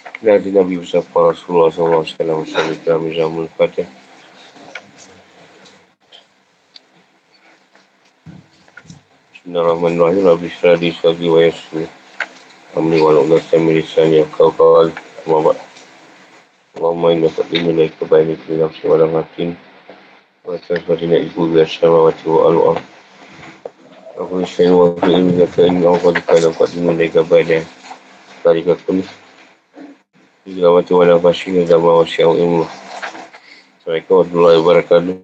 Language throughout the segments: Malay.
Nabi Nabi bersama Rasulullah SAW Assalamualaikum warahmatullahi wabarakatuh Bismillahirrahmanirrahim Rabbi Syradi Syradi wa Yasmi Amni wa lukna sami lisani Kau kawal Muhammad Allahumma inna fadlimu laika bayani Kini nafsi wa lam hakim Wa tasfatina ibu biasa Wa wa al-wa Aku isyain wa fi ilmi Kata inni Allah Kata fadlimu laika bayani Tarika kulis mawa syau ilmu. Assalamualaikum warahmatullahi wabarakatuh.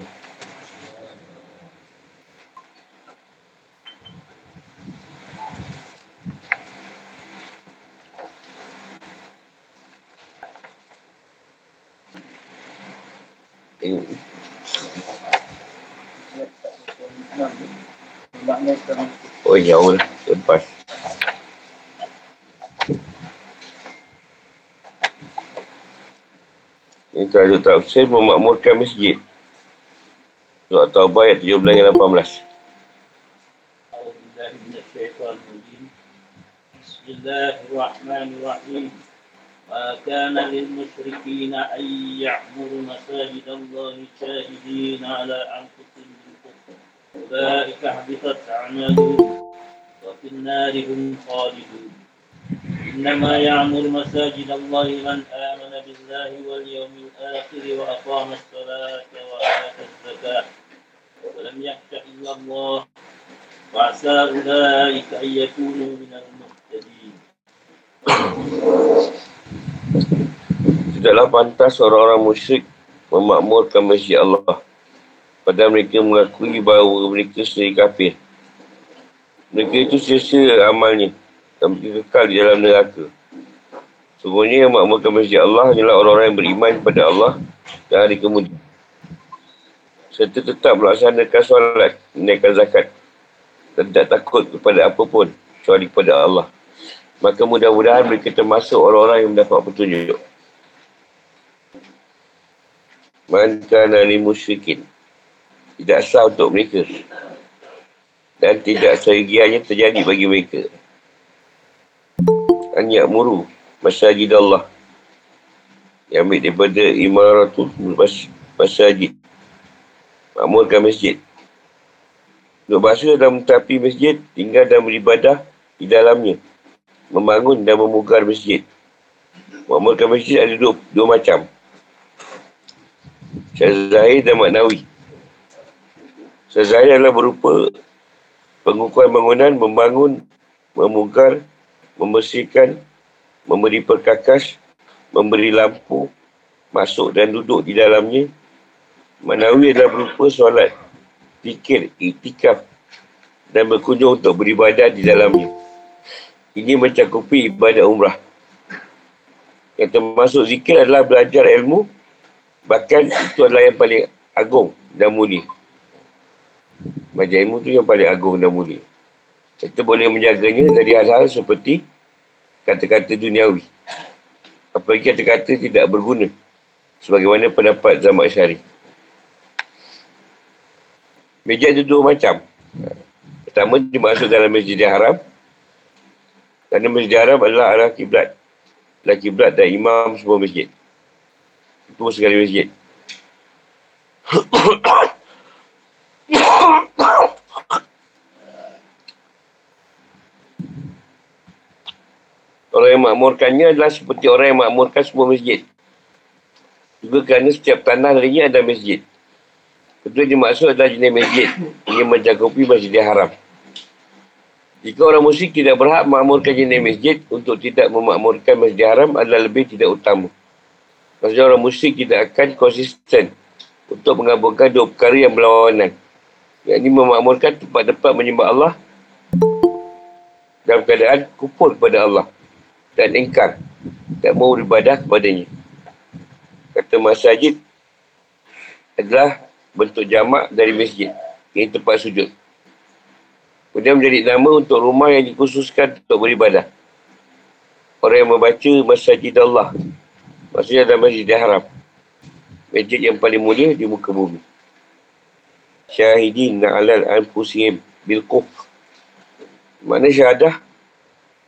Oh, jauh lah. Lepas. Ini tajuk tafsir memakmurkan masjid. Surah Taubah ayat 17 dan 18. Bismillahirrahmanirrahim. ما كان للمشركين أن يعمروا مساجد الله شاهدين على أنفسهم بالكفر أولئك حبطت أعمالهم وفي النار هم خالدون إنما يعمر مساجد الله من آمن بالله واليوم الآخر وأقام الصلاة وآتى الزكاة ولم يخش إلا الله وعسى أولئك أن يكونوا من المهتدين Tidaklah pantas orang-orang musyrik memakmurkan masjid Allah pada mereka mengakui bahawa mereka sendiri kafir. Mereka itu sia-sia amalnya dan mereka kekal di dalam neraka. Semuanya yang makmurkan masjid Allah adalah orang-orang yang beriman kepada Allah dan hari kemudian. Serta tetap melaksanakan solat, menaikkan zakat dan tidak takut kepada apapun kecuali kepada Allah. Maka mudah-mudahan mereka termasuk orang-orang yang mendapat petunjuk. Maka nani musyrikin. Tidak sah untuk mereka. Dan tidak segiannya terjadi bagi mereka an ya'muru masajid Allah. Yang ambil daripada imaratul masajid. Makmurkan masjid. Untuk bahasa dalam tapi masjid tinggal dan beribadah di dalamnya. Membangun dan memugar masjid. Makmurkan masjid ada dua, dua macam. Syazahir dan Maknawi Syazahir adalah berupa pengukuhan bangunan, membangun, memugar, membersihkan, memberi perkakas, memberi lampu, masuk dan duduk di dalamnya. Manawi adalah berupa solat, fikir, itikaf dan berkunjung untuk beribadah di dalamnya. Ini mencakupi ibadat umrah. Yang termasuk zikir adalah belajar ilmu, bahkan itu adalah yang paling agung dan mulia. Belajar ilmu itu yang paling agung dan mulia. Kita boleh menjaganya dari hal-hal seperti kata-kata duniawi. Apalagi kata-kata tidak berguna. Sebagaimana pendapat zaman syari. Meja ada dua macam. Pertama, dimasuk dalam masjid haram. Kerana masjid haram adalah arah kiblat. Adalah kiblat dan imam sebuah masjid. Itu segala masjid. Orang yang makmurkannya adalah seperti orang yang makmurkan sebuah masjid. Juga kerana setiap tanah darinya ada masjid. Kedua dimaksud adalah jenis masjid yang mencakupi masjid haram. Jika orang musyrik tidak berhak makmurkan jenis masjid untuk tidak memakmurkan masjid haram adalah lebih tidak utama. Maksudnya orang musyrik tidak akan konsisten untuk mengaburkan dua perkara yang berlawanan. Yang ini memakmurkan tempat-tempat menyembah Allah dalam keadaan kupur kepada Allah dan engkar. Tak mau beribadah kepadanya. Kata masjid adalah bentuk jamak dari masjid. Ini tempat sujud. Kemudian menjadi nama untuk rumah yang dikhususkan untuk beribadah. Orang yang membaca masjid Allah. Maksudnya adalah masjid haram. Masjid yang paling mulia di muka bumi. Syahidin na'alal anfusihim bil Mana syahadah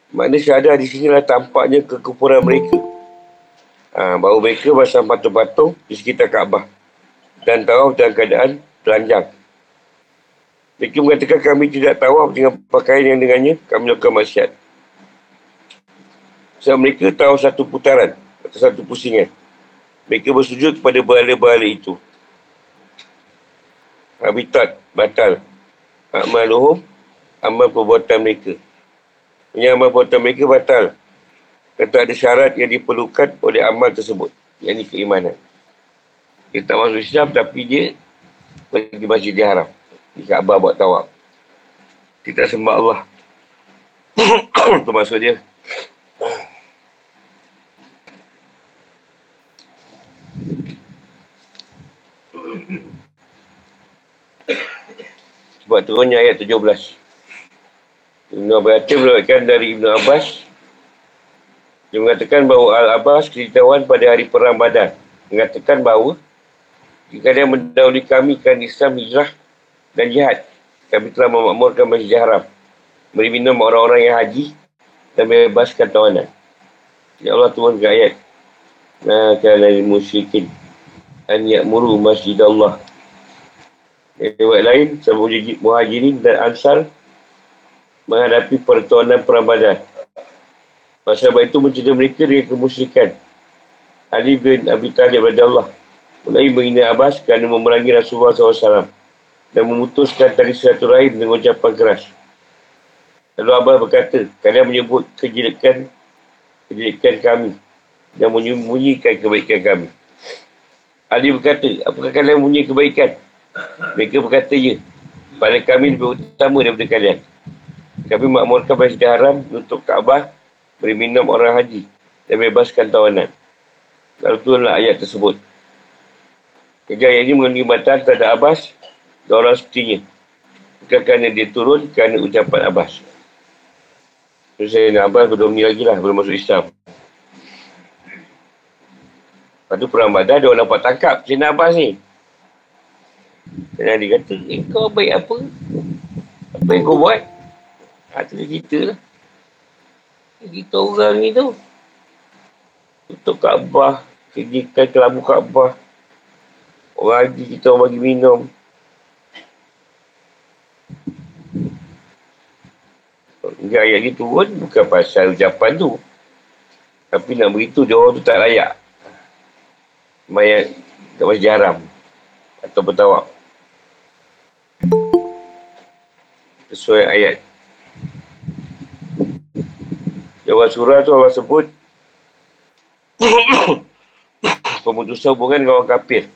Makna syahadah di sini lah tampaknya kekufuran mereka Ha, bahawa mereka pasang patung-patung di sekitar Kaabah. Dan tawaf dalam keadaan telanjang. Mereka mengatakan kami tidak tawaf dengan pakaian yang dengannya, kami melakukan masyarakat. Sebab mereka tahu satu putaran atau satu pusingan. Mereka bersujud kepada bala-bala itu. Habitat batal. Akmaluhum, amal perbuatan mereka. Amal perbuatan mereka batal. Kata ada syarat yang diperlukan oleh amal tersebut. Yang ini keimanan. Dia tak masuk Islam tapi dia pergi masjid di haram. Di Kaabah buat tawak. Dia tak sembah Allah. Itu maksud dia. Sebab turunnya ayat 17. Ibn Abbas meriwayatkan dari Ibn Abbas. Dia mengatakan bahawa Al-Abbas ceritakan pada hari perang badan mengatakan bahawa jika dia mendahului kami kan Islam hijrah dan jihad kami telah memakmurkan Masjid Haram. Beri minum orang-orang yang haji dan bebaskan tawanan. Ya Allah turun ke ayat. Maka dari musyrikin An ya'muru masjid Allah. Lewat lain, sebab muhajirin dan ansar menghadapi pertuanan perang badan. Pasal itu mencerita mereka dengan kemusyrikan. Ali bin Abi Talib pada Allah mulai menghina Abbas kerana memerangi Rasulullah SAW dan memutuskan tali satu rahim dengan ucapan keras. Lalu Abbas berkata, kalian menyebut kejelekan kejelekan kami dan menyembunyikan kebaikan kami. Ali berkata, apakah kalian mempunyai kebaikan? Mereka berkata, ya. Pada kami lebih utama daripada kalian. Kami makmurkan Masjid Haram untuk Kaabah beri minum orang haji dan bebaskan tawanan. Lalu turunlah ayat tersebut. Kejayaan ini mengandungi batas terhadap Abbas dan orang sepertinya. Bukan kerana dia turun, kerana ucapan Abbas. Terus saya nak Abbas belum ni lagi lah, belum masuk Islam. Lepas tu perang badan, dia orang dapat tangkap Sina Abbas ni. Dan dia kata, eh kau baik apa? Apa yang kau buat? Ha, tu dia cerita lah. Kita orang ni tu. Tutup Kaabah. Kejikan kelabu Kaabah. Orang haji kita orang bagi minum. Hingga ayat ni turun bukan pasal ucapan tu. Tapi nak beritahu dia orang tu tak layak. Mayat tak masih haram. Atau bertawak. sesuai ayat. Jawab surah tu Allah sebut pemutusan hubungan dengan orang kafir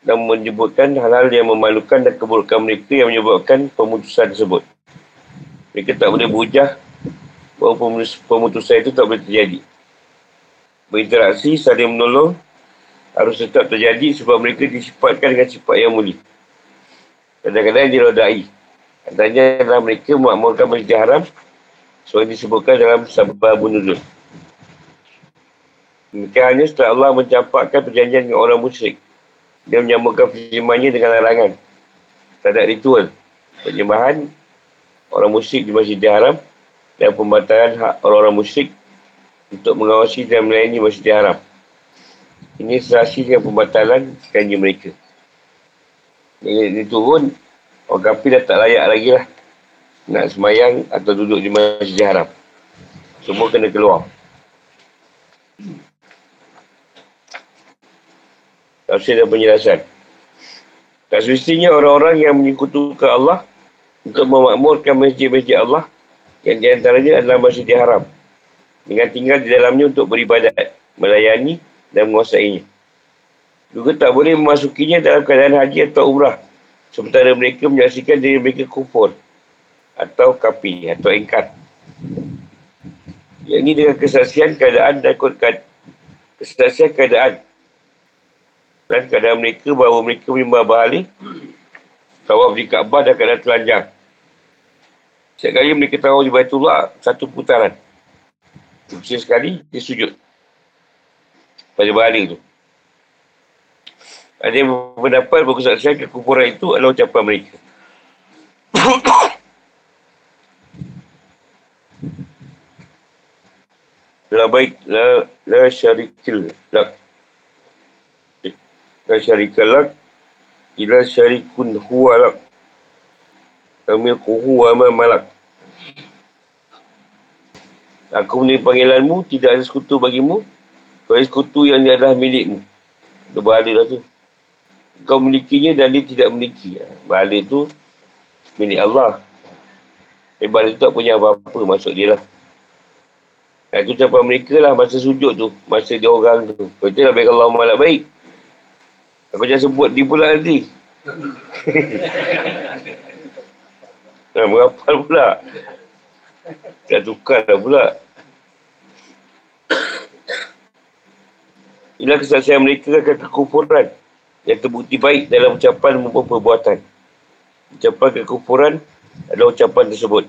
dan menyebutkan hal-hal yang memalukan dan keburukan mereka yang menyebabkan pemutusan tersebut. Mereka tak boleh berhujah bahawa pemutusan itu tak boleh terjadi. Berinteraksi, saling menolong harus tetap terjadi sebab mereka disifatkan dengan sifat yang mulia. Kadang-kadang dia rodai. Katanya dalam mereka memakmurkan Masjid Haram. So disebutkan dalam Sabah Abu Nuzul. Mungkin hanya setelah Allah mencampakkan perjanjian dengan orang musyrik. Dia menyambutkan firmannya dengan larangan. Terhadap ritual. Penyembahan orang musyrik di Masjid Haram. Dan pembatalan hak orang-orang musyrik untuk mengawasi dan melayani Masjid Haram. Ini serasi dengan pembatalan janji mereka. Dia, dia turun, orang kafir dah tak layak lagi lah. Nak semayang atau duduk di masjid haram. Semua kena keluar. Tafsir dan penjelasan. Tak semestinya orang-orang yang menyekutukan Allah untuk memakmurkan masjid-masjid Allah yang diantaranya adalah masjid haram. Dengan tinggal di dalamnya untuk beribadat, melayani dan menguasainya. Juga tak boleh memasukinya dalam keadaan haji atau umrah. Sementara mereka menyaksikan diri mereka kufur. Atau kapi atau ingkat. Yang ini dengan kesaksian keadaan dan kesaksian keadaan. Dan keadaan mereka bahawa mereka menyembah bahala. Tawaf di Kaabah dan keadaan telanjang. Setiap kali mereka tahu di Baitullah, satu putaran. Kecil sekali, dia sujud. Pada bahala tu. Ada yang berpendapat berkesaksian kekufuran itu adalah ucapan mereka. La baik la, la syarikil lak. La syarikil lak. Ila syarikun huwa lak. Amil kuhu amal malak. Aku menerima panggilanmu, tidak ada sekutu bagimu. Kau sekutu yang dia adalah milikmu. Itu berhala lah tu. Kau memilikinya dan dia tidak memiliki. Berhala tu milik Allah. Eh, berhala tu tak punya apa-apa masuk dia lah. Aku ucapan mereka lah masa sujud tu. Masa dia orang tu. Kau itu lah baik Allah malah baik. Aku jangan sebut di pula nanti. nah, berapa pula? Dah tukar dah pula. Inilah kesaksian mereka akan kekufuran yang terbukti baik dalam ucapan maupun perbuatan. Ucapan kekufuran adalah ucapan tersebut.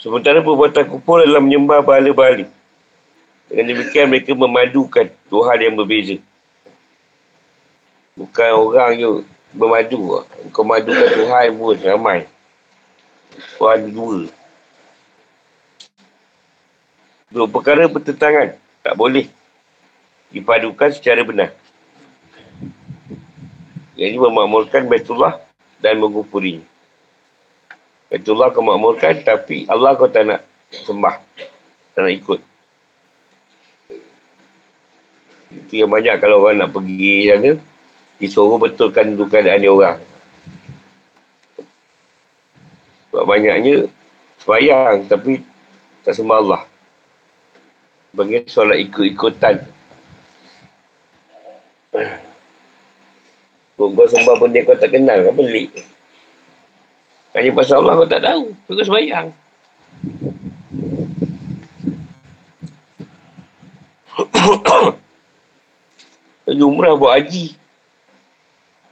Sementara perbuatan kufur adalah menyembah bahala-bahala. Dengan demikian mereka memadukan Tuhan yang berbeza. Bukan orang yang bermadu. Kau madukan Tuhan pun ramai. Tuhan dua. Dua perkara bertentangan. Tak boleh dipadukan secara benar. Yang ini memakmurkan Baitullah dan mengkufurinya. Baitullah kau makmurkan tapi Allah kau tak nak sembah. Tak nak ikut. Itu yang banyak kalau orang nak pergi sana, disuruh betulkan dulu keadaan dia orang. Sebab banyaknya sebayang tapi tak sembah Allah. Bagi solat ikut-ikutan. Kau sembah benda kau tak kenal, kau pelik. Hanya pasal Allah kau tak tahu. Terus bayang. Jumrah buat haji.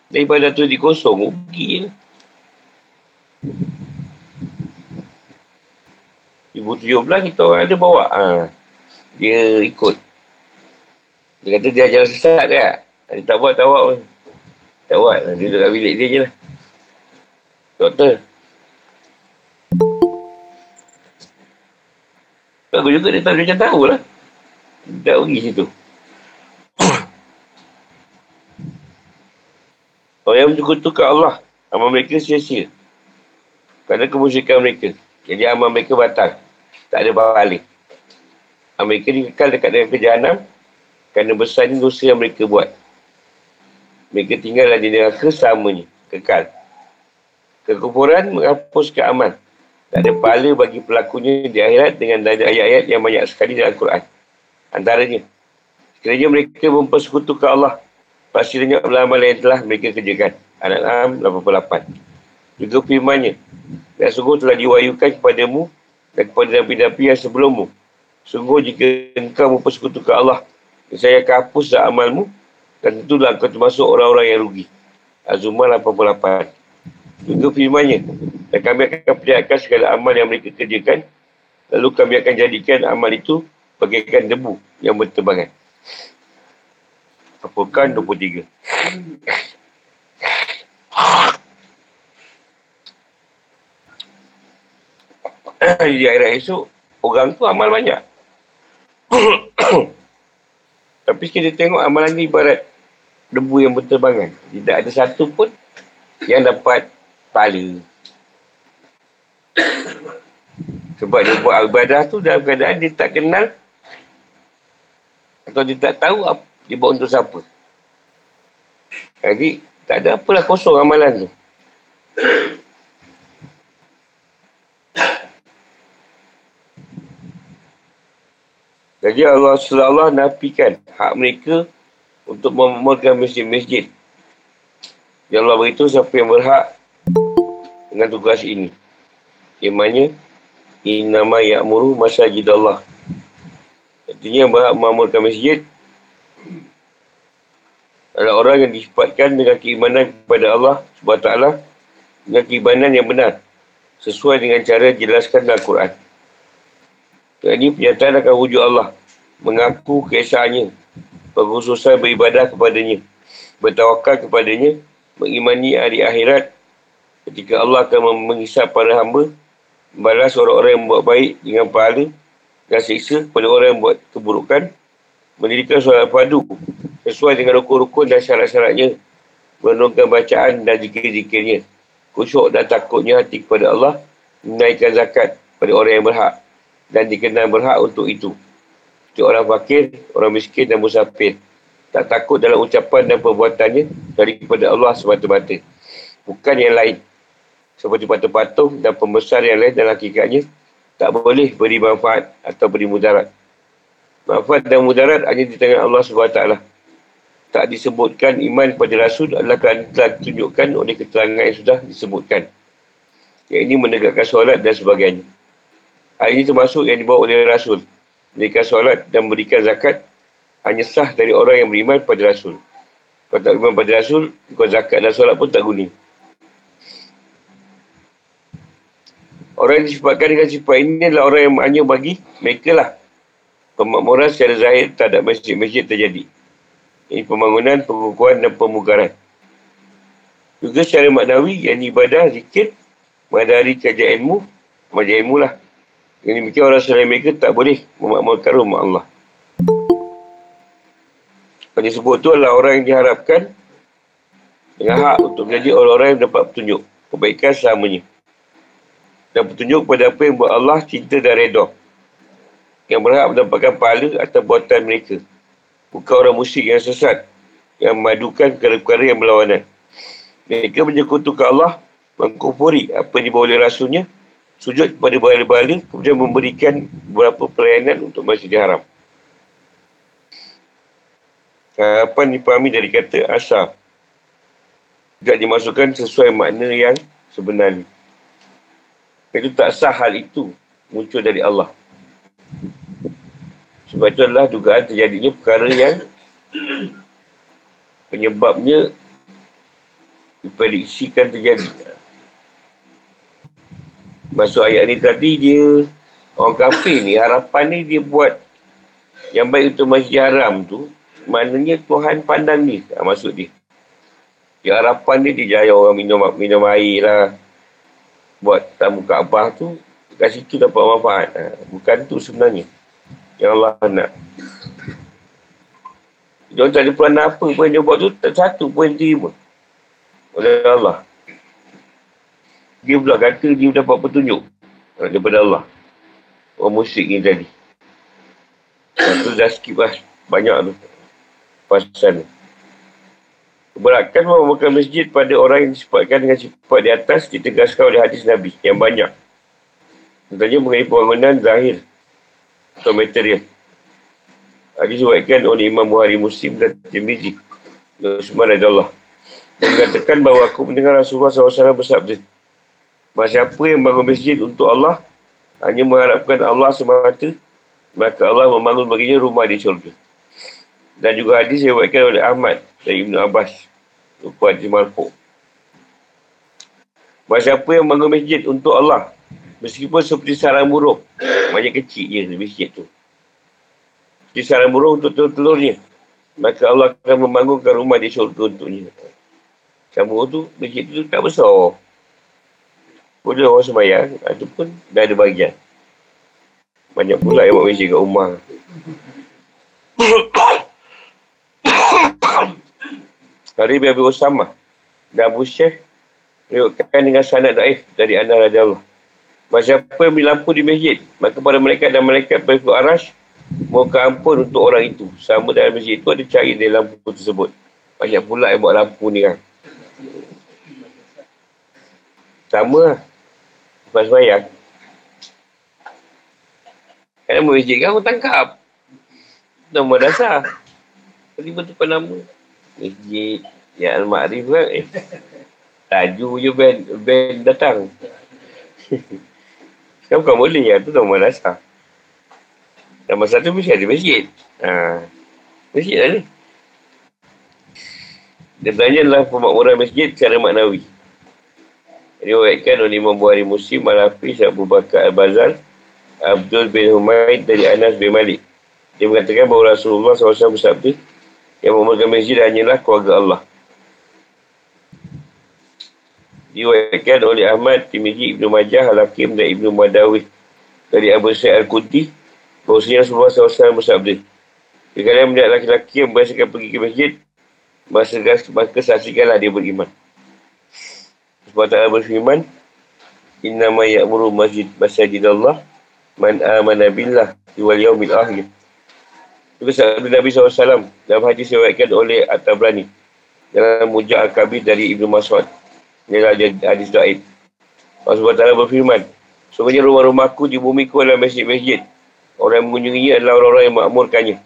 Daripada tu di kosong, rugi je. Ibu tujuh belas kita orang ada bawa. Ha. Dia ikut. Dia kata dia ajar sesat kan. Dia tak buat, tak buat pun. Tak buat. Dia duduk kat bilik dia je lah. Doktor. Aku juga dia tahu, dia macam tahu lah. Tak pergi situ. Orang yang berkutukar Allah, amal mereka sia-sia. Kerana kemusyikan mereka. Jadi amal mereka batal. Tak ada balik. Amal mereka dikekal dekat dengan kejahanam kerana besarnya dosa yang mereka buat. Mereka tinggal di neraka selamanya. Kekal. Kekufuran menghapuskan amal. Tak ada pahala bagi pelakunya di akhirat dengan ada ayat-ayat yang banyak sekali dalam Al-Quran. Antaranya, sekiranya mereka mempersekutukan Allah, pasti banyak amal yang telah mereka kerjakan. Anak-anak 88. Juga firmannya, dan sungguh telah diwayukan kepadamu dan kepada nabi-nabi yang sebelummu. Sungguh jika engkau mempersekutukan Allah, saya akan hapus amalmu dan tentulah engkau termasuk orang-orang yang rugi. Azumah 88. Juga firmannya, dan kami akan perlihatkan segala amal yang mereka kerjakan. Lalu kami akan jadikan amal itu bagaikan debu yang berterbangan. Apakah 23. Di akhirat esok, orang tu amal banyak. Tapi kita tengok amalan ni ibarat debu yang berterbangan. Tidak ada satu pun yang dapat pahala. Sebab dia buat ibadah tu dalam keadaan dia tak kenal atau dia tak tahu apa, dia buat untuk siapa. Jadi, tak ada apalah kosong amalan tu. Jadi Allah SWT nafikan hak mereka untuk memegang masjid-masjid. Ya Allah beritahu siapa yang berhak dengan tugas ini. Imannya Innama ya'muru masajid Allah. Artinya berhak mengamalkan masjid adalah orang yang disifatkan dengan keimanan kepada Allah SWT dengan keimanan yang benar sesuai dengan cara jelaskan dalam Quran. Ini pernyataan akan wujud Allah mengaku keesaannya berkhususan beribadah kepadanya bertawakal kepadanya mengimani hari akhirat ketika Allah akan mengisap para hamba balas orang-orang yang buat baik dengan pahala dan siksa kepada orang yang buat keburukan mendirikan solat padu sesuai dengan rukun-rukun dan syarat-syaratnya menurunkan bacaan dan zikir-zikirnya. Khusyuk dan takutnya hati kepada Allah menaikkan zakat pada orang yang berhak dan dikenal berhak untuk itu. Seperti orang fakir, orang miskin dan musafir tak takut dalam ucapan dan perbuatannya daripada Allah semata-mata. Bukan yang lain seperti patung-patung dan pembesar yang lain dan hakikatnya tak boleh beri manfaat atau beri mudarat manfaat dan mudarat hanya di tangan Allah SWT tak disebutkan iman kepada Rasul adalah kerana telah ditunjukkan oleh keterangan yang sudah disebutkan. Yang ini menegakkan solat dan sebagainya. Hal ini termasuk yang dibawa oleh Rasul. Mendirikan solat dan memberikan zakat hanya sah dari orang yang beriman pada Rasul. Kalau tak beriman pada Rasul, kau zakat dan solat pun tak guna. Orang yang disifatkan dengan sifat ini adalah orang yang hanya bagi mereka lah. Pemakmuran secara zahir tak ada masjid-masjid terjadi. Ini pembangunan, pengukuhan dan pemugaran. Juga secara maknawi, yang ibadah, zikir, menghadari kajian ilmu, kajian ilmu lah. Yang demikian orang selain mereka tak boleh memakmurkan rumah Allah. Yang disebut tu adalah orang yang diharapkan dengan hak untuk menjadi orang-orang yang dapat petunjuk. Kebaikan selamanya. Dan petunjuk kepada apa yang buat Allah cinta dan redha. Yang berhak mendapatkan pahala atau buatan mereka bukan orang musyrik yang sesat yang memadukan perkara-perkara yang berlawanan. Mereka menyekutukan Allah, mengkufuri apa yang dibawa oleh Rasulnya, sujud kepada bala-bala, kemudian memberikan beberapa pelayanan untuk masjid haram. Apa yang dipahami dari kata asal tidak dimasukkan sesuai makna yang sebenarnya. Itu tak sah hal itu muncul dari Allah. Sebab itu adalah dugaan terjadinya perkara yang penyebabnya diprediksikan terjadi. Masuk ayat ni tadi dia orang kafir ni harapan ni dia buat yang baik untuk masjid haram tu maknanya Tuhan pandang ni ha, maksud dia. Dia harapan dia dia jaya orang minum minum air lah buat tamu Kaabah tu kat situ dapat manfaat. Ha, bukan tu sebenarnya yang Allah nak. Dia tak ada peran apa pun dia buat tu, tak satu pun dia terima. Oleh Allah. Dia pula kata dia dapat petunjuk daripada Allah. Orang musyrik ni tadi. Lepas dah skip lah. Banyak tu. Pasal ni. Keberatan membangun masjid pada orang yang disebutkan dengan sifat di atas ditegaskan oleh hadis Nabi yang banyak. Contohnya mengenai pembangunan zahir atau material. Hadis diwakilkan oleh Imam Buhari Muslim dan Tirmizi. Usman Allah. Dia mengatakan bahawa aku mendengar Rasulullah SAW bersabda. Masa apa yang bangun masjid untuk Allah, hanya mengharapkan Allah semata, maka Allah membangun baginya rumah di syurga. Dan juga hadis yang diwakilkan oleh Ahmad dan Ibn Abbas. Lupa hadis Marfu. Masa apa yang bangun masjid untuk Allah, Meskipun seperti sarang burung. Banyak kecil je masjid tu. Seperti sarang burung untuk telur-telurnya. Maka Allah akan membangunkan rumah di syurga untuknya. Burung tu, masjid tu tak besar. Boleh orang sembahyang, ataupun dah ada bagian. Banyak pula yang buat masjid kat rumah. Hari Nabi Osama dan Abu Syekh meriwayatkan dengan sanad daif dari Anas radhiyallahu Masa siapa yang lampu di masjid, maka pada mereka dan mereka berikut aras, mohon ampun untuk orang itu. Sama dalam masjid itu ada cari dari lampu tersebut. Banyak pula yang buat lampu ni kan. Sama lah. Lepas bayang. Kan masjid kan, tangkap. Nama dasar. Tiba tu nama. Masjid. Ya Al-Ma'rif kan. Eh. Taju je band, band datang. Kan bukan boleh ya, tu nama dasar. Dan masa tu mesti ada masjid. Ha. Masjid lah ni. Dia tanya adalah pemakmuran masjid secara maknawi. Riwayatkan oleh Imam Buhari Muslim, Al-Hafiz, Abu Bakar Al-Bazal, Abdul bin Humaid dari Anas bin Malik. Dia mengatakan bahawa Rasulullah SAW bersabda, yang memegang masjid hanyalah keluarga Allah. diwakilkan oleh Ahmad, Tirmizi, Ibn Majah, Al-Hakim dan Ibn Madawih dari Abu Al-Qudti Bahawasanya Rasulullah SAW bersabda. Jika kalian melihat laki-laki yang berhasilkan pergi ke masjid, maka, saksikanlah dia beriman. Sebab tak berfirman, Innama ya'muru masjid masjid Allah man amana billah wal yaumil akhir. Juga sabda Nabi SAW dalam hadis diriwayatkan oleh At-Tabrani dalam Mujah Al-Kabir dari Ibnu Mas'ud. Inilah hadis Da'id. Allah SWT berfirman, Sebenarnya rumah-rumahku di bumi ku adalah masjid-masjid. Orang yang mengunjunginya adalah orang-orang yang makmurkannya.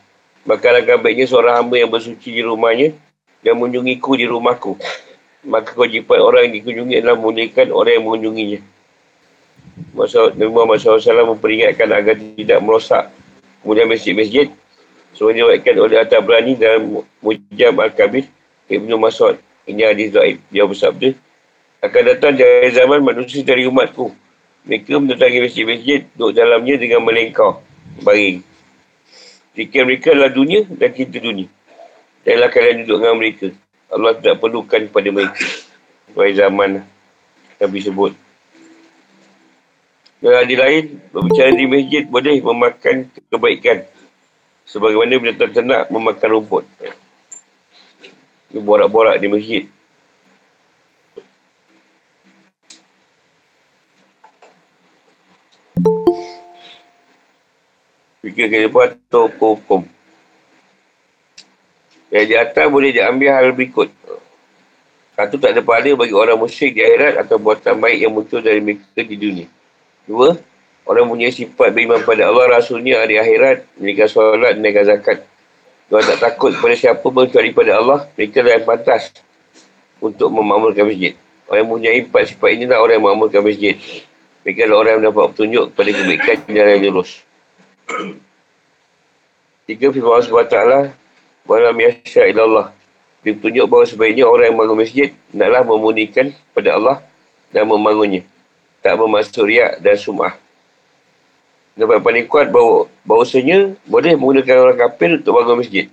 Maka alangkah baiknya seorang hamba yang bersuci di rumahnya dan mengunjungiku di rumahku. Maka kewajipan orang yang dikunjungi adalah memuliakan orang yang mengunjunginya. Nabi Muhammad SAW memperingatkan agar tidak merosak kemudian masjid-masjid. Sebenarnya diwakilkan oleh Atta Berani dalam Mujam Al-Kabir Ibnu Mas'ud. Ini hadis Zaid. Dia bersabda, akan datang dari zaman manusia dari umatku. Mereka mendatangi masjid-masjid, duduk dalamnya dengan melengkau, baring. Jika mereka adalah dunia dan kita dunia. Janganlah kalian duduk dengan mereka. Allah tidak perlukan kepada mereka. Baik zaman Nabi sebut. Dan hadis lain, berbicara di masjid boleh memakan kebaikan. Sebagaimana binatang ternak memakan rumput. Ini borak-borak di masjid. Fikir ke depan atau hukum. Yang di atas boleh diambil hal berikut. Satu tak ada pahala bagi orang musyrik di akhirat atau buatan baik yang muncul dari mereka di dunia. Dua, orang punya sifat beriman pada Allah, Rasulnya, hari akhirat, mereka solat, mereka zakat. Mereka tak takut kepada siapa pun kecuali pada Allah, mereka adalah yang pantas untuk memakmurkan masjid. Orang yang punya empat sifat ini lah orang yang memakmurkan masjid. Mereka adalah orang yang dapat petunjuk kepada kebaikan dan yang lurus. Tiga firman Allah SWT, Walam yasya ilallah. Dia tunjuk bahawa sebaiknya orang yang bangun masjid, naklah memunikan pada Allah dan membangunnya tak bermaksud riak dan sumah. Dapat paling kuat bahawa bahawasanya boleh menggunakan orang kafir untuk bangun masjid.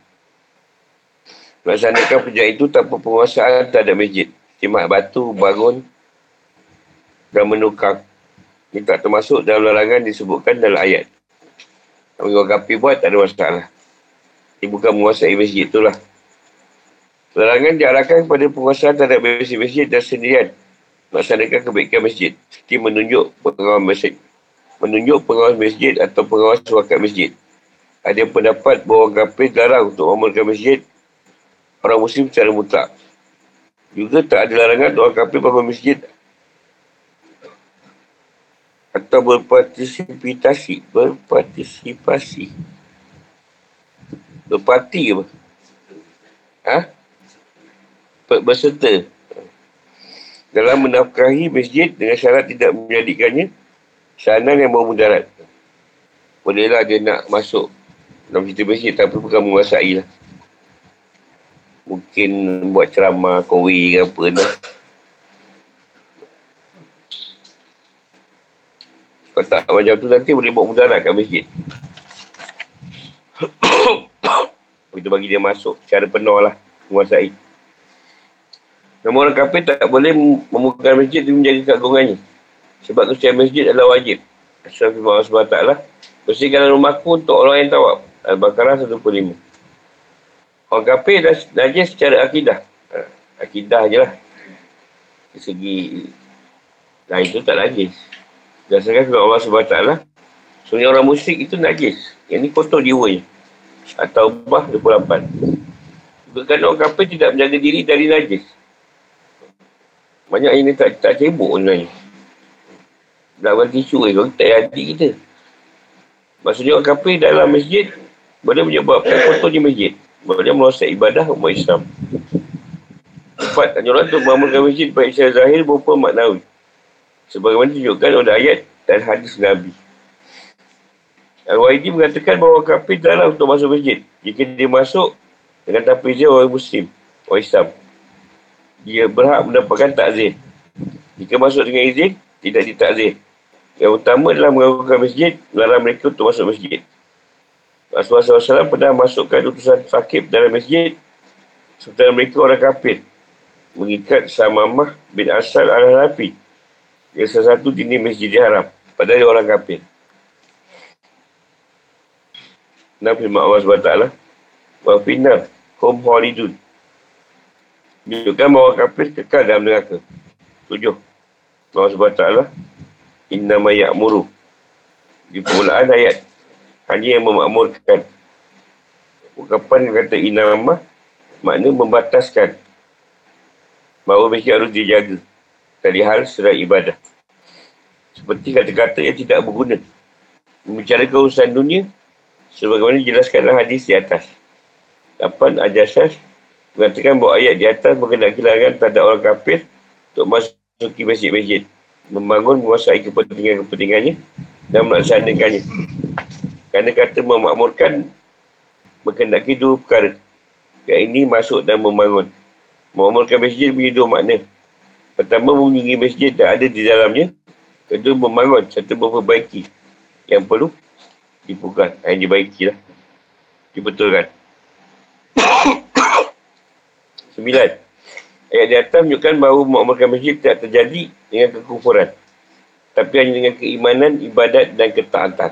Melaksanakan pekerjaan itu tanpa penguasaan terhadap masjid. Timak batu, bangun dan menukar. Ini tak termasuk dalam larangan disebutkan dalam ayat. Kalau orang kafir buat, tak ada masalah. Ini bukan menguasai masjid itulah. Larangan diarahkan kepada penguasaan terhadap masjid-masjid dan sendirian melaksanakan kebaikan masjid seperti menunjuk pengawas masjid menunjuk pengawas masjid atau pengawas wakil masjid ada pendapat bahawa kafir larang untuk memerlukan masjid orang muslim secara mutlak juga tak ada larangan orang kafir bangun masjid atau berpartisipasi berpartisipasi berparti ke apa? Ha? Berserta dalam menafkahi masjid dengan syarat tidak menjadikannya sanan yang bermudarat. Bolehlah dia nak masuk dalam cerita masjid tapi bukan menguasai lah. Mungkin buat ceramah, kowe ke apa dah. Kalau tak macam tu nanti boleh buat mudarat kat masjid. Kita bagi dia masuk secara penuh lah menguasai. Namun orang kafir tak boleh membuka masjid dan menjaga keagungannya. Sebab kesucian masjid adalah wajib. Asal firman Allah SWT lah. Bersihkan rumahku untuk orang yang tawab. Al-Baqarah 145. Orang kafir dah najis secara akidah. Ha, akidah je lah. Dari segi lain tu tak najis. Berdasarkan firman Allah SWT lah. Sebenarnya orang musyrik itu najis. Yang ni kotor jiwanya. Atau bah 28. Juga kan orang kafir tidak menjaga diri dari najis. Banyak ini tak, tak cebok sebenarnya. Dalam tisu ni, kalau tak hati kita. Maksudnya orang kafir dalam masjid, boleh menyebabkan kotornya masjid. Boleh merosak ibadah umat Islam. Empat, anjuran untuk mengamalkan masjid baik secara zahir maupun maknawi. Sebagaimana tunjukkan oleh ayat dan hadis Nabi. Al-Wahidi mengatakan bahawa kafir dalam untuk masuk masjid. Jika dia masuk dengan tanpa izin orang Muslim, orang Islam dia berhak mendapatkan takzir. Jika masuk dengan izin, tidak ditakzir. Yang utama adalah mengakukan masjid, melarang mereka untuk masuk masjid. Rasulullah SAW pernah masukkan utusan sakib dalam masjid sementara mereka orang kafir. Mengikat Samamah bin Asal al-Hanafi. Yang salah satu jenis masjid haram. Padahal orang kafir. Firman Allah SWT. Wa finnar hum halidun. Menunjukkan bahawa kafir kekal dalam neraka. Tujuh. Allah SWT. Inna ma ya'muru. Di permulaan ayat. Hanya yang memakmurkan. Ungkapan kata inna ma makna membataskan. Bahawa masjid harus dijaga. Dari hal serai ibadah. Seperti kata-kata yang tidak berguna. Membicarakan urusan dunia. Sebagaimana dijelaskan hadis di atas. Lapan ajasas mengatakan bahawa ayat di atas mengenai kehilangan terhadap orang kafir untuk masuki masjid-masjid. Membangun, menguasai kepentingan-kepentingannya dan melaksanakannya. Kerana kata memakmurkan berkendaki dua perkara. Yang ini masuk dan membangun. Memakmurkan masjid punya dua makna. Pertama, mengunjungi masjid dan ada di dalamnya. Kedua, membangun serta memperbaiki yang perlu dipugar. Yang dibaiki lah. Dibetulkan. Sembilan. Ayat di atas menunjukkan bahawa memakmurkan masjid tidak terjadi dengan kekufuran. Tapi hanya dengan keimanan, ibadat dan ketaatan.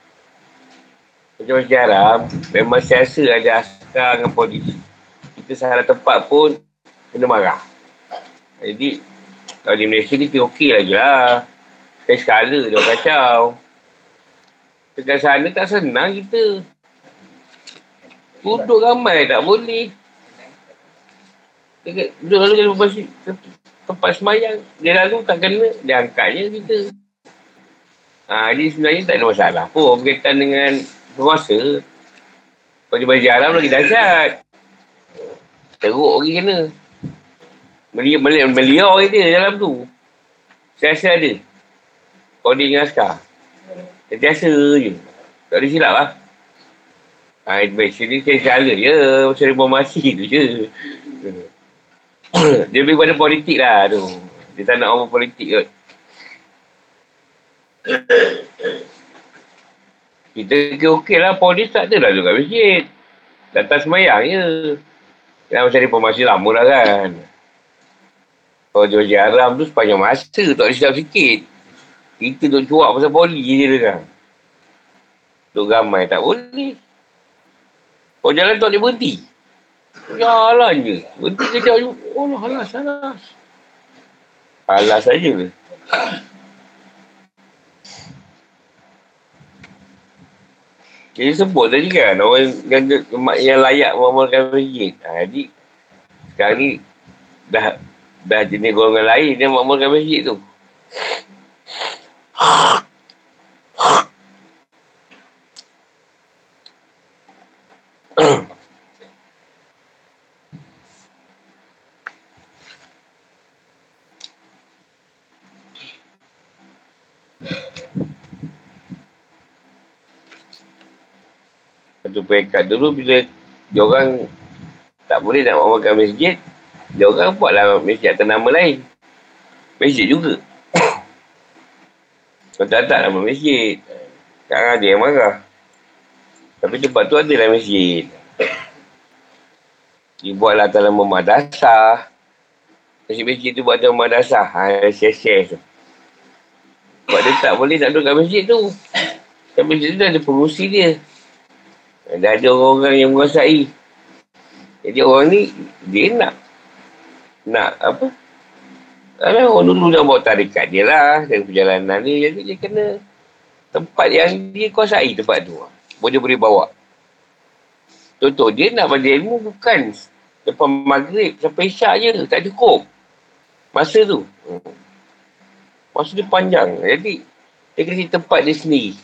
Macam Masjid Haram, memang siasa ada askar dengan polis. Kita salah tempat pun, kena marah. Jadi, kalau di Malaysia ni, okey lagi lah. Sekali skala dia kacau. Dekat sana tak senang kita. Duduk ramai tak boleh. Duduk lalu kalau masjid tempat semayang. Dia lalu tak kena, dia angkatnya kita. Ha, jadi sebenarnya tak ada masalah pun berkaitan dengan penguasa. Kalau dia bagi alam lagi dahsyat. Teruk lagi kena. Melia, melia, melia dia dalam tu. Siasa ada. Kau dia dengan askar. Sentiasa je. Tak ada silap lah. Ha, baik, sini saya salah je. Macam reformasi tu je. dia lebih pada politik lah tu. Dia tak nak orang politik kot. Kita kira okey lah, polis tak ada lah tu kat masjid. Datang semayang je. Yang macam reformasi lama lah kan. Kalau masjid haram tu sepanjang masa, tak ada silap sikit. Kita duk cuak pasal poli je dia kan. Duk ramai tak boleh. Kau jalan tak boleh berhenti. Jalan je. Berhenti kejap je. Oh lah, halas, halas. Halas saja Kita sebut tadi kan, orang yang, yang layak mengamalkan masjid. Ha, jadi, sekarang ni, dah dah jenis golongan lain yang mengamalkan masjid tu. Peringkat dulu bila dia tak boleh nak makan masjid, dia orang buatlah masjid atas nama lain. Masjid juga. Kau tak tak nama masjid. Sekarang ada yang marah. Tapi tempat tu adalah masjid. Dibuatlah dalam madrasah. Masjid-masjid tu buat dalam madrasah. Ha, share-share tu. Sebab dia tak boleh nak duduk kat masjid tu. Kat masjid tu ada pengurusi dia. Dah ada orang-orang yang menguasai. Jadi orang ni, dia nak. Nak apa? Alah, orang dulu dah bawa tarikat dia lah. Dan perjalanan dia. Jadi dia kena tempat yang dia kuasai tempat tu. Boleh boleh bawa. Contoh, dia nak belajar ilmu bukan depan maghrib sampai isyak je. Tak cukup. Masa tu. Masa dia panjang. Jadi, dia kena tempat dia sendiri.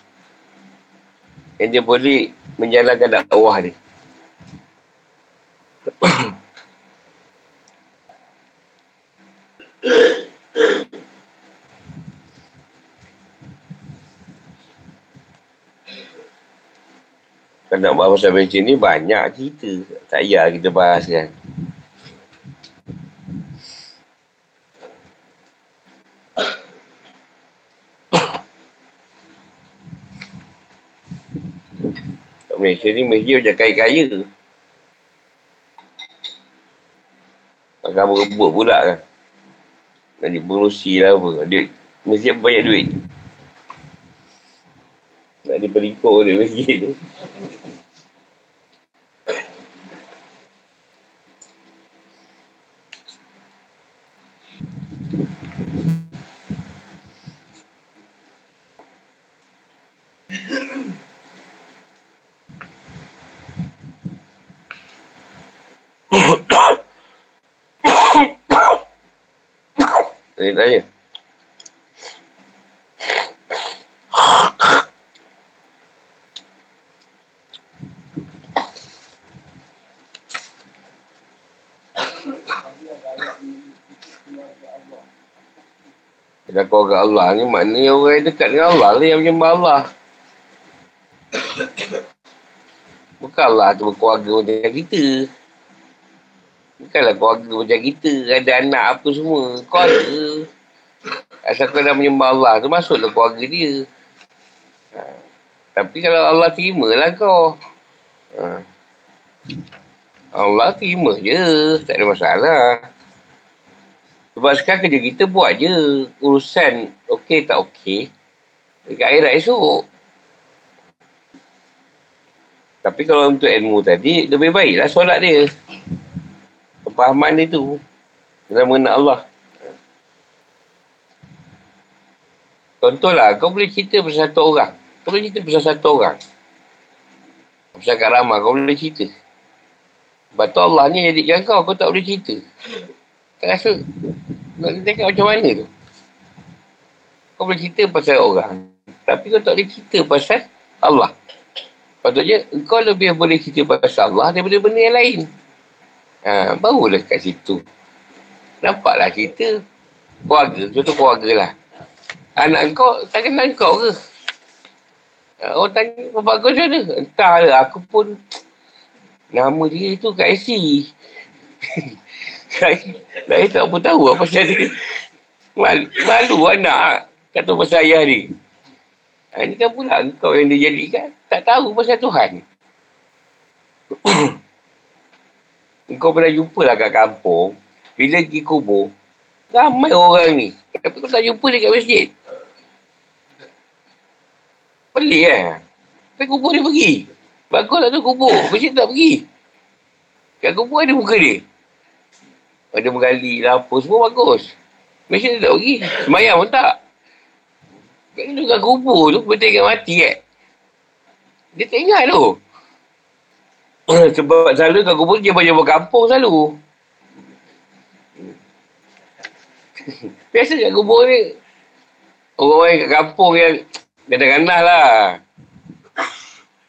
Yang dia boleh menjalankan dakwah dia. Nak bahas pasal ni, banyak cerita. Tak payah kita bahas kan. Malaysia ni Malaysia macam kaya-kaya. Akan berebut pula kan. Nak dipengurusi lah apa. Dia Malaysia banyak duit. Nak diperikuk oleh masjid tu. Saya tanya. Kita keluarga Allah ni maknanya orang yang dekat dengan Allah lah yang menyembah Allah. Bukan Allah tu berkeluarga macam kita. Bukanlah keluarga macam kita, ada anak apa semua. Keluarga. Asal kau dah menyembah Allah tu, masuklah keluarga dia. Ha. Tapi kalau Allah terima lah kau. Ha. Allah terima je, tak ada masalah. Sebab sekarang kerja kita buat je urusan okey tak okey dekat akhirat esok. Tapi kalau untuk ilmu tadi, lebih baiklah solat dia. Kepahaman dia tu. Dalam mengenal Allah. Contohlah, kau boleh cerita pasal satu orang. Kau boleh cerita pasal satu orang. Pasal Kak Rama, kau boleh cerita. Sebab tu Allah ni jadikan kau, kau tak boleh cerita. Tak rasa nak tengok macam mana tu. Kau boleh cerita pasal orang. Tapi kau tak boleh cerita pasal Allah. Patutnya kau lebih boleh cerita pasal Allah daripada benda yang lain. Ha, barulah kat situ. Nampaklah kita keluarga. Contoh keluarga lah. Anak kau tak kenal kau ke? Ha, orang tanya, bapak kau macam mana? Entahlah, aku pun nama dia tu kat IC. Saya tak apa tahu apa pasal dia. Malu, malu anak kata pasal ayah ni. Ha, ini kan pula kau yang dia jadikan. Tak tahu pasal Tuhan. kau pernah jumpa lah kat kampung. Bila pergi kubur. Ramai orang ni. Tapi kau tak jumpa dia kat masjid. Pelik kan? Tapi kubur dia pergi. Bagus tu kubur. Masjid tak pergi. Kat kubur ada muka dia. Ada menggali lah apa semua bagus. Malaysia dia tak pergi. Semayang pun tak. Kan dia kat kubur tu, betul ingat mati kan. Dia tak ingat tu. Sebab selalu kat kubur dia banyak berkampung selalu. Biasa kat kubur ni. Orang-orang kat kampung yang gadah-gadah lah.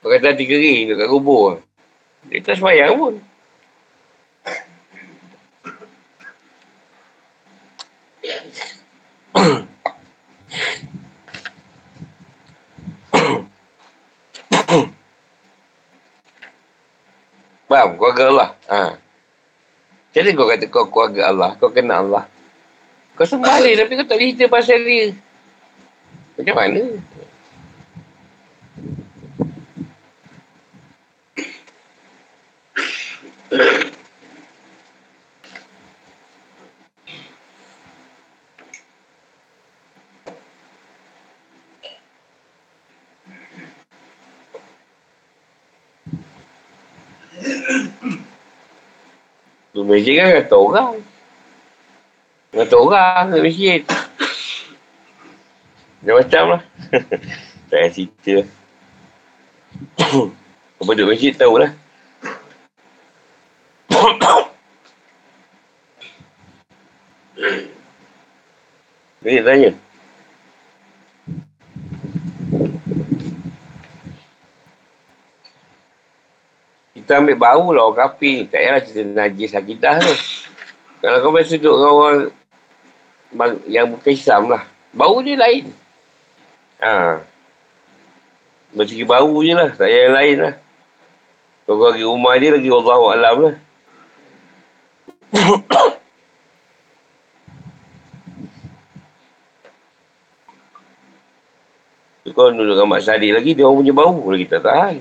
Orang kata hati kering kat kubur. Dia tak semayang pun. Faham? Keluarga Allah. Ha. Macam kau kata kau keluarga Allah? Kau kenal Allah? Kau sembah tapi kau tak cerita pasal dia. Macam mana? Masjid kan kata orang. Kata orang ke masjid. Macam-macam lah. tak payah cerita. Apa duduk masjid tahulah. Ini tanya. Kita ambil bau lah orang kapi. Tak payahlah cerita najis akidah tu. Kalau kau biasa duduk dengan orang yang bukan Islam lah. Bau dia lain. Ha. Macam bau je lah. Tak payah yang lain lah. Kau pergi rumah dia lagi Allah Alam lah. Kau duduk dengan Mak Sadiq lagi, dia orang punya bau lagi tak tahan.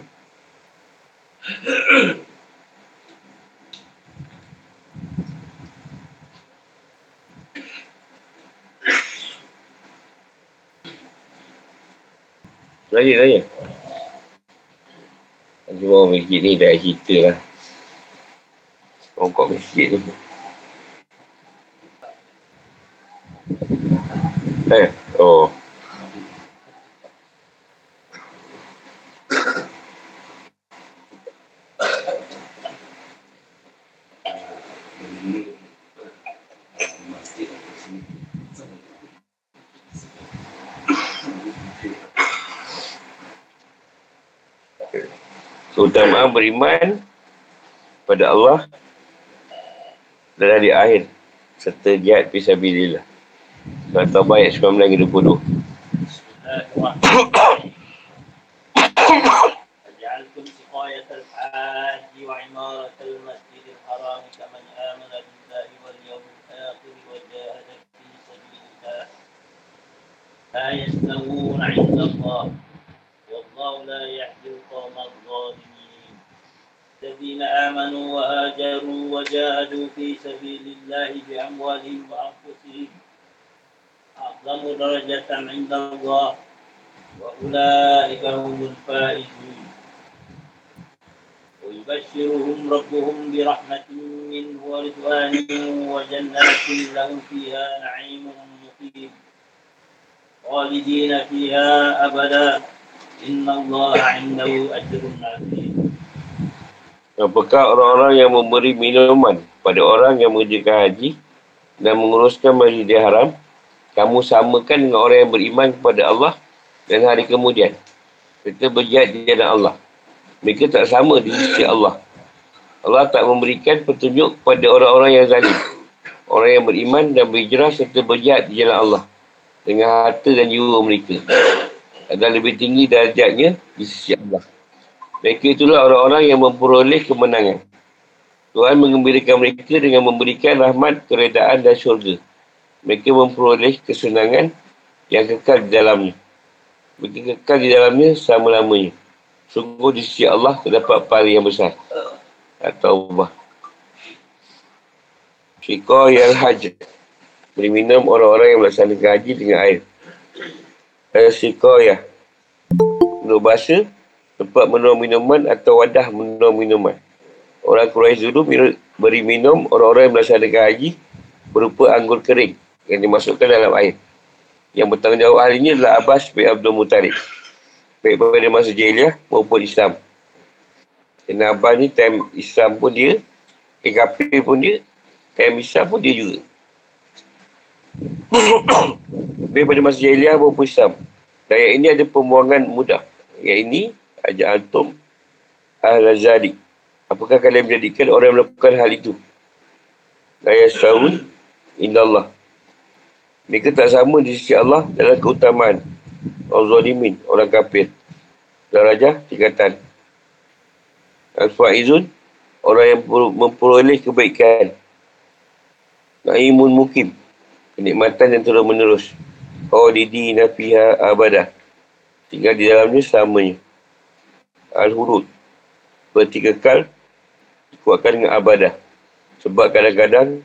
Lagi, lagi. Nanti bawa masjid ni dah cerita lah. Orang masjid tu. Eh, oh. keutamaan beriman pada Allah dan hari akhir serta jihad fisabilillah. Surah Taubah ayat 19 hingga 20. ربهم برحمة منه ورضوان وجنات لهم فيها نعيم مقيم خالدين فيها أبدا إن الله عنده أجر عظيم Apakah orang-orang yang memberi minuman pada orang yang mengerjakan haji dan menguruskan masjidil haram, kamu samakan dengan orang yang beriman kepada Allah dan hari kemudian. Kita berjihad di jalan Allah. Mereka tak sama di sisi Allah. Allah tak memberikan petunjuk kepada orang-orang yang zalim. Orang yang beriman dan berhijrah serta berjihad di jalan Allah. Dengan harta dan jiwa mereka. Dan lebih tinggi darjatnya di sisi Allah. Mereka itulah orang-orang yang memperoleh kemenangan. Tuhan mengembirakan mereka dengan memberikan rahmat, keredaan dan syurga. Mereka memperoleh kesenangan yang kekal di dalamnya. Mereka kekal di dalamnya selama-lamanya. Sungguh di sisi Allah terdapat pahala yang besar. Atau Allah. Syikah yang haj. Beri minum orang-orang yang melaksanakan haji dengan air. Syikah ya. Menurut bahasa, tempat menua minuman atau wadah menua minuman. Orang Quraisy dulu beri minum orang-orang yang melaksanakan haji berupa anggur kering yang dimasukkan dalam air. Yang bertanggungjawab ini adalah Abbas bin Abdul Muttalib. Baik pada masa jahiliah maupun Islam. Dan Abbas ni time Islam pun dia, PKP pun dia, time Islam pun dia juga. Baik pada masa jahiliah maupun Islam. Dan yang ini ada pembuangan mudah. Yang ini ajak antum al-Zadi. Apakah kalian menjadikan orang yang melakukan hal itu? Daya sahun inna Allah. Mereka tak sama di sisi Allah dalam keutamaan. Orang zalimin, orang kafir. Darajah, tingkatan. Al-Faizun, orang yang memperoleh kebaikan. Na'imun mukim. Kenikmatan yang terus menerus. Oh didi nafiha abadah. Tinggal di dalamnya selamanya. Al-Hurud. Berarti kekal. Dikuatkan dengan abadah. Sebab kadang-kadang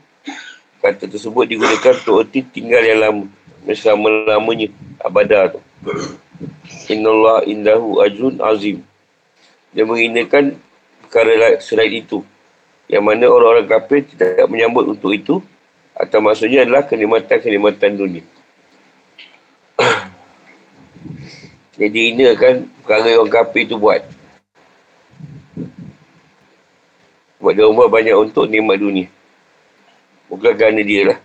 kata tersebut digunakan untuk erti tinggal yang lama. Selama-lamanya. Abadah tu. Inna Allah indahu ajrun azim. Dia menghinakan perkara selain itu. Yang mana orang-orang kafir tidak menyambut untuk itu. Atau maksudnya adalah kenikmatan-kenikmatan dunia. Jadi ini kan perkara orang kafir itu buat. Buat dia umur banyak untuk nikmat dunia. Bukan kerana dia lah.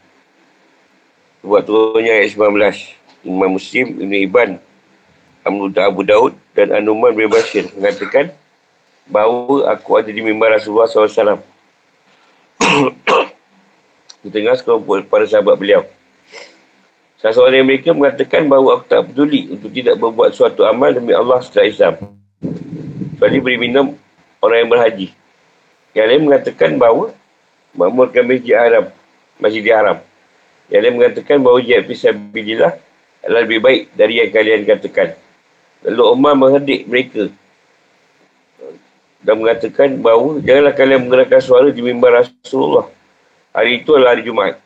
Buat turunnya ayat 19. Imam Muslim, Ibn Iban, Abu Daud dan Anuman bin Bashir mengatakan bahawa aku ada di mimbar Rasulullah SAW. di tengah sekelompok para sahabat beliau. Salah seorang mereka mengatakan bahawa aku tak peduli untuk tidak berbuat suatu amal demi Allah setelah Islam. Kecuali beri minum orang yang berhaji. Yang lain mengatakan bahawa makmurkan masjid haram, masjid haram. Yang lain mengatakan bahawa jihad fisabilillah adalah lebih baik dari yang kalian katakan. Lalu Umar menghadik mereka dan mengatakan bahawa janganlah kalian menggerakkan suara di mimbar Rasulullah. Hari itu adalah hari Jumaat.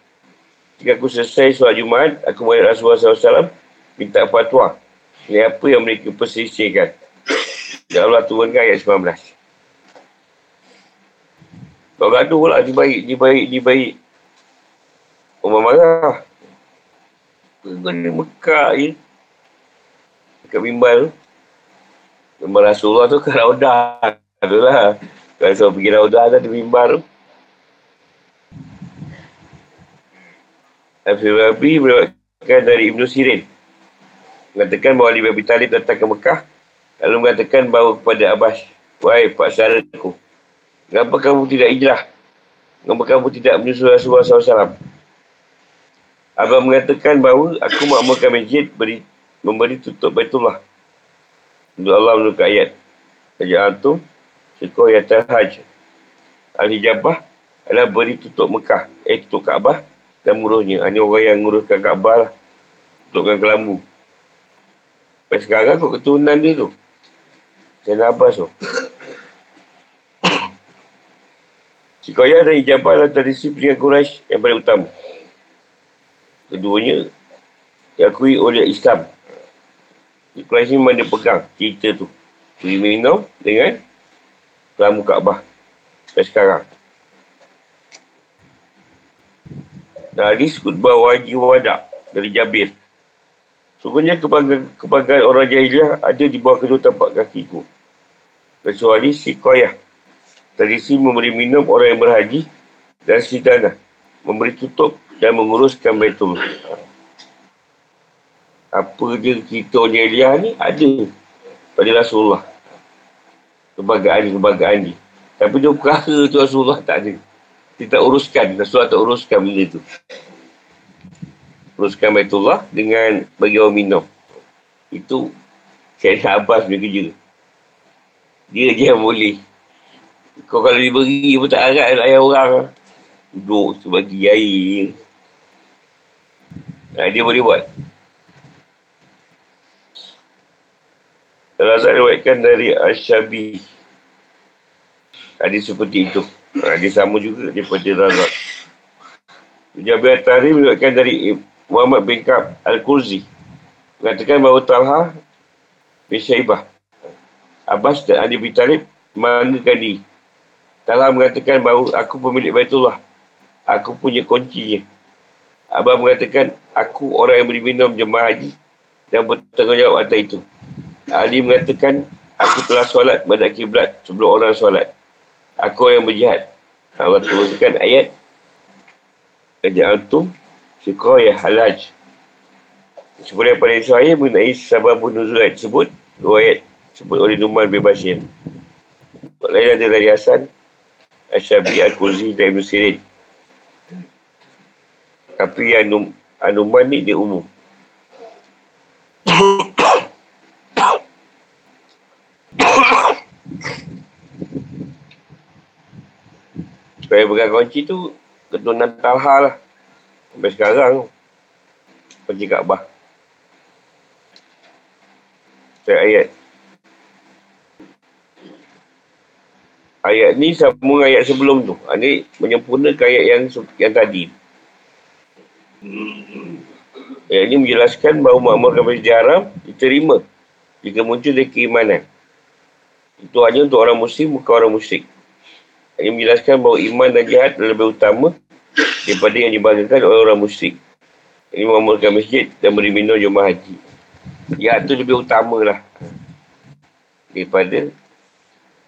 Jika aku selesai solat Jumaat, aku melihat Rasulullah SAW minta fatwa. Ini apa yang mereka persisihkan. Ya Allah turunkan ayat 19. Kau gaduh lah, ni baik, ni baik, ni baik. Umar marah. Kena Mekah je. Dekat bimbal tu. Bimbal Rasulullah tu kan Raudah. Adalah. Kalau saya pergi Raudah tu, di bimbal tu. Abdul Rabi berkata dari Ibn Sirin. Mengatakan bahawa Ali Abi Talib datang ke Mekah. Lalu mengatakan bahawa kepada Abbas. Wahai Pak Saudaraku. Kenapa kamu tidak hijrah? Kenapa kamu tidak menyusul Rasulullah SAW? Abang mengatakan bahawa aku makmurkan masjid beri, memberi tutup Baitullah. Untuk Allah menurut ayat. Raja Antum, syukur ya terhaj. Al-Hijabah adalah beri tutup Mekah. Eh, tutup Kaabah dan muruhnya. Hanya orang yang nguruskan Kaabah lah. Tutupkan kelambu. Sampai sekarang kok keturunan dia tu. Saya Abbas tu. Sikoyah dan ijabah adalah tradisi pilihan Quraisy yang paling utama. Keduanya diakui oleh Islam. Quraisy memang dia pegang cerita tu. Beri minum dengan Kelamu Kaabah. Sampai sekarang. Dan hadis khutbah wajib wadak dari Jabir. Sungguhnya kebanggaan, kebanggaan orang jahiliah ada di bawah kedua tapak kakiku. Kecuali si koyah Tradisi memberi minum orang yang berhaji dan sidana. Memberi tutup dan menguruskan betul. Apa dia kita orang Elia ni ada pada Rasulullah. Kebagaan-kebagaan ni. Tapi dia perkara tu Rasulullah tak ada. Dia tak uruskan. Rasulullah tak uruskan benda tu. Uruskan Baitullah dengan bagi orang minum. Itu Syed Abbas punya kerja. Dia je yang boleh kau kalau diberi pun tak harap nak ayah orang. Duduk sebagi air. Nah, dia boleh buat. Kalau saya riwayatkan dari Ashabi. Hadis seperti itu. Hadis sama juga daripada Razak. Jabir meriwayatkan dari Muhammad bin Ka'ab Al-Kurzi. Mengatakan bahawa Talha bin Syaibah. Abbas dan Ali bin Talib mengatakan diri. Talha mengatakan bahawa aku pemilik Baitullah. Aku punya kuncinya. Abang mengatakan aku orang yang beri minum jemaah haji dan bertanggungjawab atas itu. Ali mengatakan aku telah solat pada kiblat sebelum orang solat. Aku yang berjihad. Allah turunkan ayat Kerja antum Syukur ya halaj Sebenarnya pada saya mengenai sababun nuzul ayat tersebut Dua ayat sebut oleh Numan bin Bashir Lain ada dari Hasan Asyabi Al-Quzi dan Ibn Sirin. Tapi yang Anuman ni dia umum. Supaya pegang kunci tu keturunan Talha lah. Sampai sekarang kunci Kaabah. Saya ayat ayat ni sama ayat sebelum tu. Ini ha, menyempurnakan ayat yang yang tadi. Ayat ini menjelaskan bahawa makmur kapal sejarah diterima jika muncul dari keimanan. Itu hanya untuk orang muslim, bukan orang musyrik. Ini menjelaskan bahawa iman dan jihad lebih utama daripada yang dibanggakan oleh orang musyrik. Ini memamurkan masjid dan beri minum jemaah haji. Jihad tu lebih utama lah. Daripada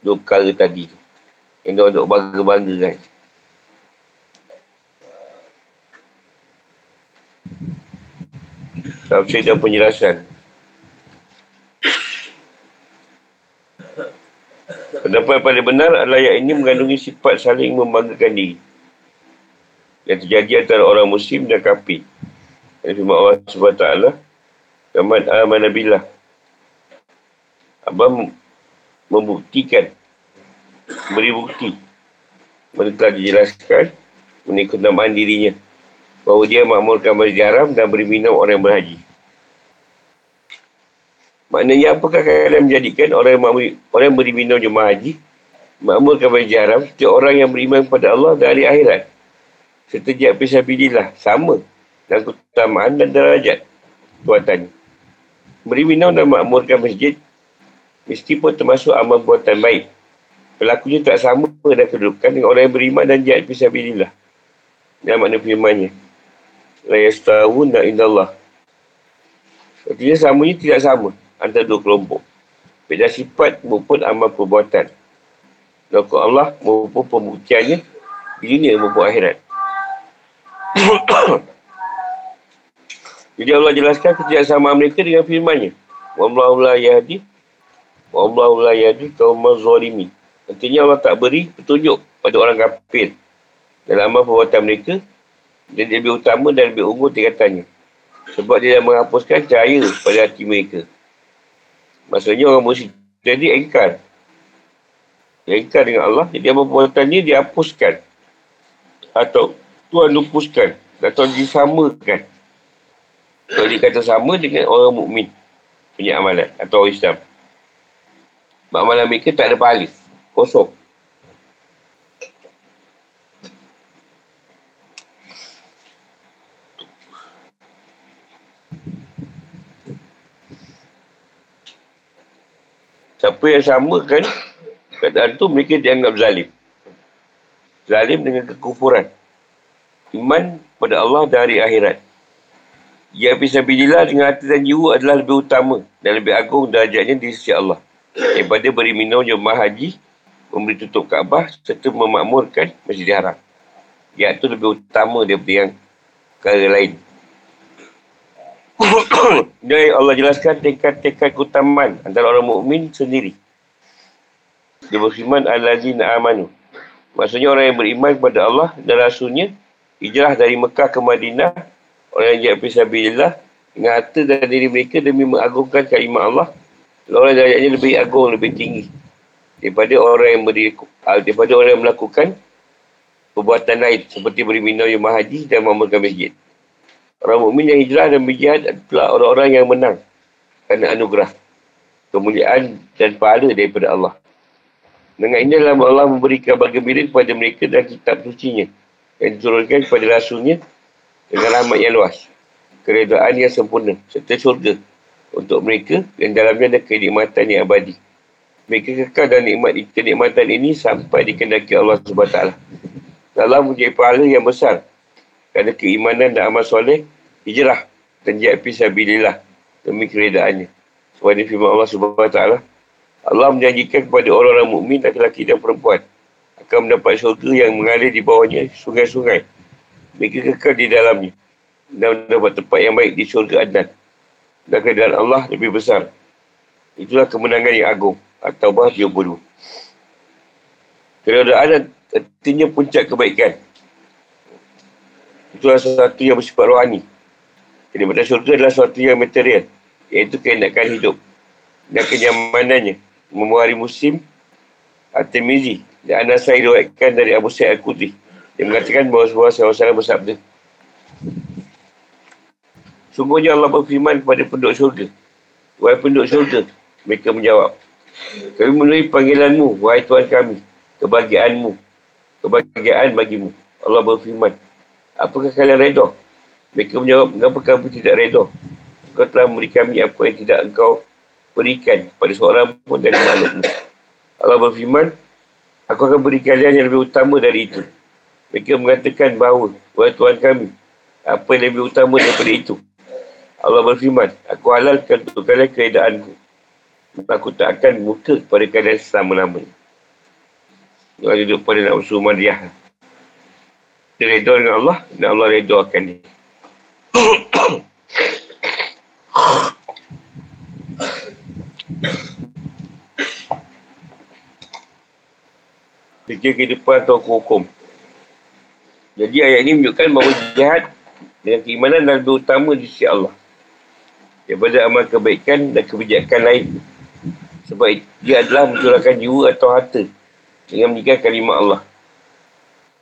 dua perkara tadi tu. Yang dia untuk bangga-bangga kan. Tafsir dan penjelasan. Pendapat yang paling benar adalah ayat ini mengandungi sifat saling membanggakan diri. Yang terjadi antara orang muslim dan kafir. Yang firman Allah SWT. Kaman aman nabilah. Abang membuktikan. Beri bukti. Mereka telah dijelaskan. Namaan dirinya. Bahawa dia makmurkan masjid haram dan beri minum orang yang berhaji. Maknanya apakah kalian menjadikan orang yang, makmur, orang yang beri minum jemaah haji makmurkan masjid haram setiap orang yang beriman kepada Allah dari akhirat. Serta jihad fisabilillah sama. Dan keutamaan dan derajat buatan beri minum dan makmurkan masjid mesti pun termasuk amal buatan baik. Pelakunya tak sama dan kedudukan dengan orang yang beriman dan jihad fisabilillah dan makna firmannya. La yastawuna indallah. Artinya samanya tidak sama antara dua kelompok. Beda sifat maupun amal perbuatan. Lakukan Allah maupun pembuktiannya di dunia maupun akhirat. Jadi Allah jelaskan kerjasama mereka dengan firmannya. Wallahu la yahdi Wallahu la yahdi kaumaz zalimin. Artinya Allah tak beri petunjuk pada orang kafir dalam amal perbuatan mereka dan lebih utama dan lebih unggul tingkatannya. Sebab dia dah menghapuskan cahaya pada hati mereka. Maksudnya orang musyrik jadi engkar. Engkar dengan Allah. Jadi apa perbuatannya dia hapuskan. Atau Tuhan lupuskan. Atau disamakan. Kalau dia kata sama dengan orang mukmin punya amalan. Atau orang Islam. Amalan mereka tak ada pahala. Kosong. Siapa yang sama kan keadaan tu mereka dianggap zalim. Zalim dengan kekufuran. Iman pada Allah dari akhirat. Ya fisabilillah dengan hati dan jiwa adalah lebih utama dan lebih agung darjatnya di sisi Allah. Daripada beri minum jemaah haji, memberi tutup Kaabah serta memakmurkan Masjid Haram. Ya itu lebih utama daripada yang perkara lain. Jadi Allah jelaskan tekad-tekad keutamaan antara orang mukmin sendiri. Dia berfirman Al-Lazina amanu. Maksudnya orang yang beriman kepada Allah dan Rasulnya hijrah dari Mekah ke Madinah orang yang jatuh fisabilillah dengan harta dan diri mereka demi mengagungkan kalimah Allah orang yang lebih agung, lebih tinggi daripada orang yang beri, ah, daripada orang yang melakukan perbuatan lain seperti beri minum yang haji dan membangun masjid. Orang mukmin yang hijrah dan berjihad adalah orang-orang yang menang kerana anugerah, kemuliaan dan pahala daripada Allah. Dengan ini adalah Allah memberikan kabar gembira kepada mereka dan kitab sucinya yang diturunkan kepada rasulnya dengan rahmat yang luas. Keredaan yang sempurna serta syurga untuk mereka dan dalamnya ada kenikmatan yang abadi. Mereka kekal dan nikmat kenikmatan ini sampai dikendaki Allah SWT. Allah menjadi pahala yang besar kerana keimanan dan amal soleh hijrah dan jihad fisabilillah demi keredaannya. Sebab firman Allah taala Allah menjanjikan kepada orang-orang mukmin laki-laki dan perempuan akan mendapat syurga yang mengalir di bawahnya sungai-sungai. Mereka kekal di dalamnya dan mendapat tempat yang baik di syurga Adnan. Dan keadaan Allah lebih besar. Itulah kemenangan yang agung. At-Taubah 32. Keadaan artinya puncak kebaikan. Itulah sesuatu yang bersifat rohani. Pada syurga adalah sesuatu yang material. Iaitu keenakan hidup. Dan kenyamanannya. Memuari musim. At-Timizi. Dan anda saya diriwayatkan dari Abu Sayyid Al-Qudri. Dia mengatakan bahawa sebuah sahabat bersabda. Sungguhnya Allah berfirman kepada penduduk syurga. Wahai penduduk syurga. Mereka menjawab. Kami menulis panggilanmu, wahai Tuhan kami. Kebahagiaanmu. Kebahagiaan bagimu. Allah berfirman. Apakah kalian redha? Mereka menjawab, kenapa kamu tidak reda? Kau telah memberi kami apa yang tidak engkau berikan pada seorang pun dari makhlukmu. Allah berfirman, Aku akan beri kalian yang lebih utama dari itu. Mereka mengatakan bahawa, Wahai Tuhan kami, apa yang lebih utama daripada itu? Allah berfirman, Aku halalkan untuk kalian keadaanku. Aku tak akan muka kepada kalian selama-lamanya. Dia duduk pada nak usul mariah. Dia redha dengan Allah dan Allah redha akan dia. Fikir kehidupan atau hukum. Jadi ayat ini menunjukkan bahawa jihad dengan keimanan dan lebih utama di sisi Allah. Daripada amal kebaikan dan kebijakan lain. Sebab dia adalah mencurahkan jiwa atau harta dengan meninggalkan kalimah Allah.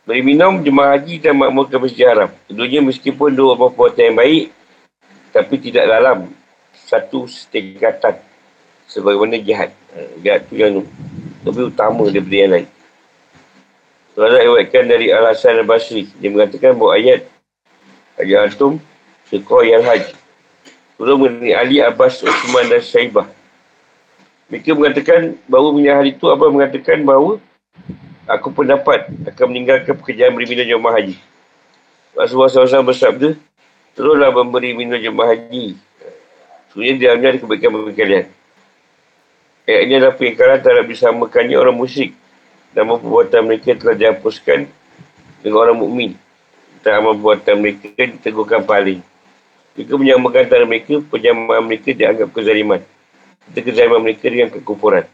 Beri minum jemaah haji dan makmur ke masjid haram. Keduanya meskipun dua perbuatan yang baik, tapi tidak dalam satu setingkatan sebagaimana jihad. Jihad tu yang lebih utama daripada yang lain. Iwatkan dari Al-Hasan Al-Basri. Dia mengatakan bahawa ayat Haji Antum Syukur Yang Haji. Turun mengenai Ali Abbas Uthman dan Syaibah. Mereka mengatakan bahawa mengenai hari itu Abah mengatakan bahawa aku pendapat akan meninggalkan pekerjaan beri minum jemaah haji. Rasulullah SAW bersabda, teruslah memberi minum jemaah haji. Sebenarnya dia ada kebaikan bagi kalian. Ayat ini adalah pengingkaran terhadap disamakannya orang musyrik dan perbuatan mereka telah dihapuskan dengan orang mukmin. Dan perbuatan mereka ditegurkan paling. Jika menyamakan antara mereka, penyamaan mereka dianggap kezaliman. Kita kezaliman mereka dengan kekufuran.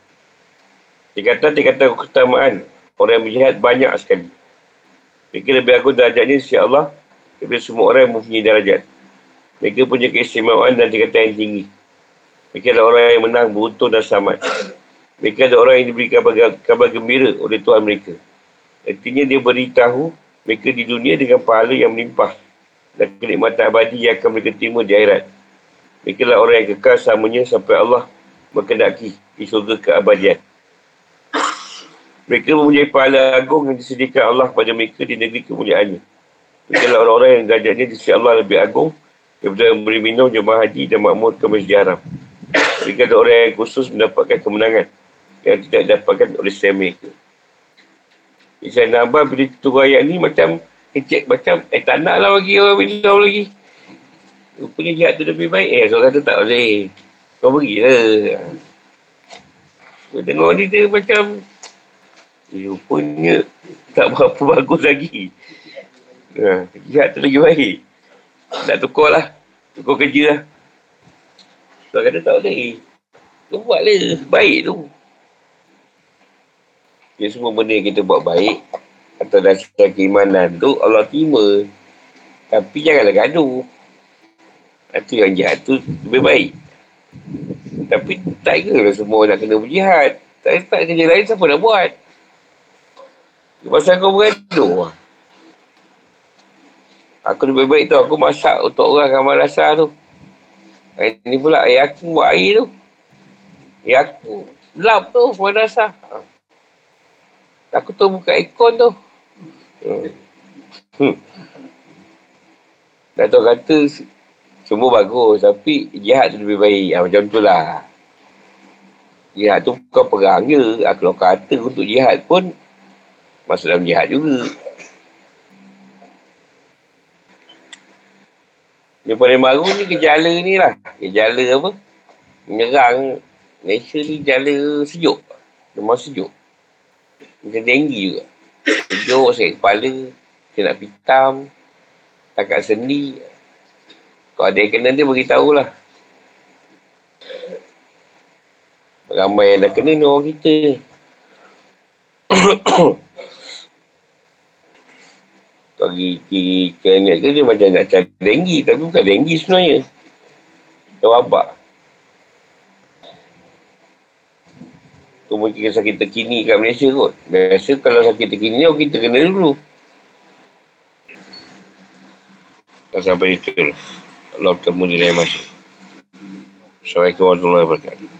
Tingkatan-tingkatan keutamaan orang yang berjihad banyak sekali. Mereka lebih agung darajatnya sisi Allah daripada semua orang yang mempunyai darajat. Mereka punya keistimewaan dan tingkatan yang tinggi. Mereka adalah orang yang menang, beruntung dan selamat. Mereka ada orang yang diberi kabar, kabar gembira oleh Tuhan mereka. Artinya dia beritahu mereka di dunia dengan pahala yang melimpah dan kenikmatan abadi yang akan mereka terima di akhirat. Mereka adalah orang yang kekal samanya sampai Allah berkendaki di surga keabadian. Mereka mempunyai pahala agung yang disediakan Allah pada mereka di negeri kemuliaannya. Mereka adalah orang-orang yang derajatnya di sisi Allah lebih agung daripada memberi minum jemaah haji dan makmur ke masjid haram. Mereka adalah orang yang khusus mendapatkan kemenangan yang tidak dapatkan oleh saya mereka. Isai Nabah bila turun ayat ni macam kecek macam eh tak nak lah bagi orang minum lagi. Rupanya jihad tu lebih baik. Eh, seorang kata tak boleh. Kau pergi lah. Tengok ni dia macam rupanya tak berapa bagus lagi. Ha, jihad tu lagi baik. Nak tukar lah. Tukar kerja lah. Seorang kata tak boleh. Kau buat lah. Baik tu. Ya semua benda yang kita buat baik atau dasar keimanan tu Allah terima. Tapi janganlah gaduh. Itu yang jahat tu lebih baik. Tapi tak kira semua nak kena berjihad. Tak tak kerja lain siapa nak buat. Pasal kau bergaduh. Aku lebih baik tu aku masak untuk orang kamar rasa tu. Ini pula ayah aku buat air tu. Ayah aku lap tu madrasah. Aku tu buka ikon tu. Hmm. Dato' kata semua bagus tapi jihad tu lebih baik. Ha, macam tu lah. Jihad tu bukan perang je. Ha, kalau kata untuk jihad pun masuk dalam jihad juga. Yang paling baru ni gejala ni lah. Gejala apa? Menyerang Malaysia ni gejala sejuk. Memang sejuk. Macam denggi juga. Sejuk, sakit kepala, dia nak pitam, takak sendi. Kalau ada yang kena dia beritahu lah. Ramai yang dah kena ni orang kita. Kalau pergi ke net ke dia macam nak cari denggi. Tapi bukan denggi sebenarnya. Dia wabak. Tu mungkin sakit terkini kat Malaysia kot. Biasa kalau sakit terkini ni, kita kena dulu. Tak sampai itu. Allah bertemu di lain masa. Assalamualaikum warahmatullahi wabarakatuh.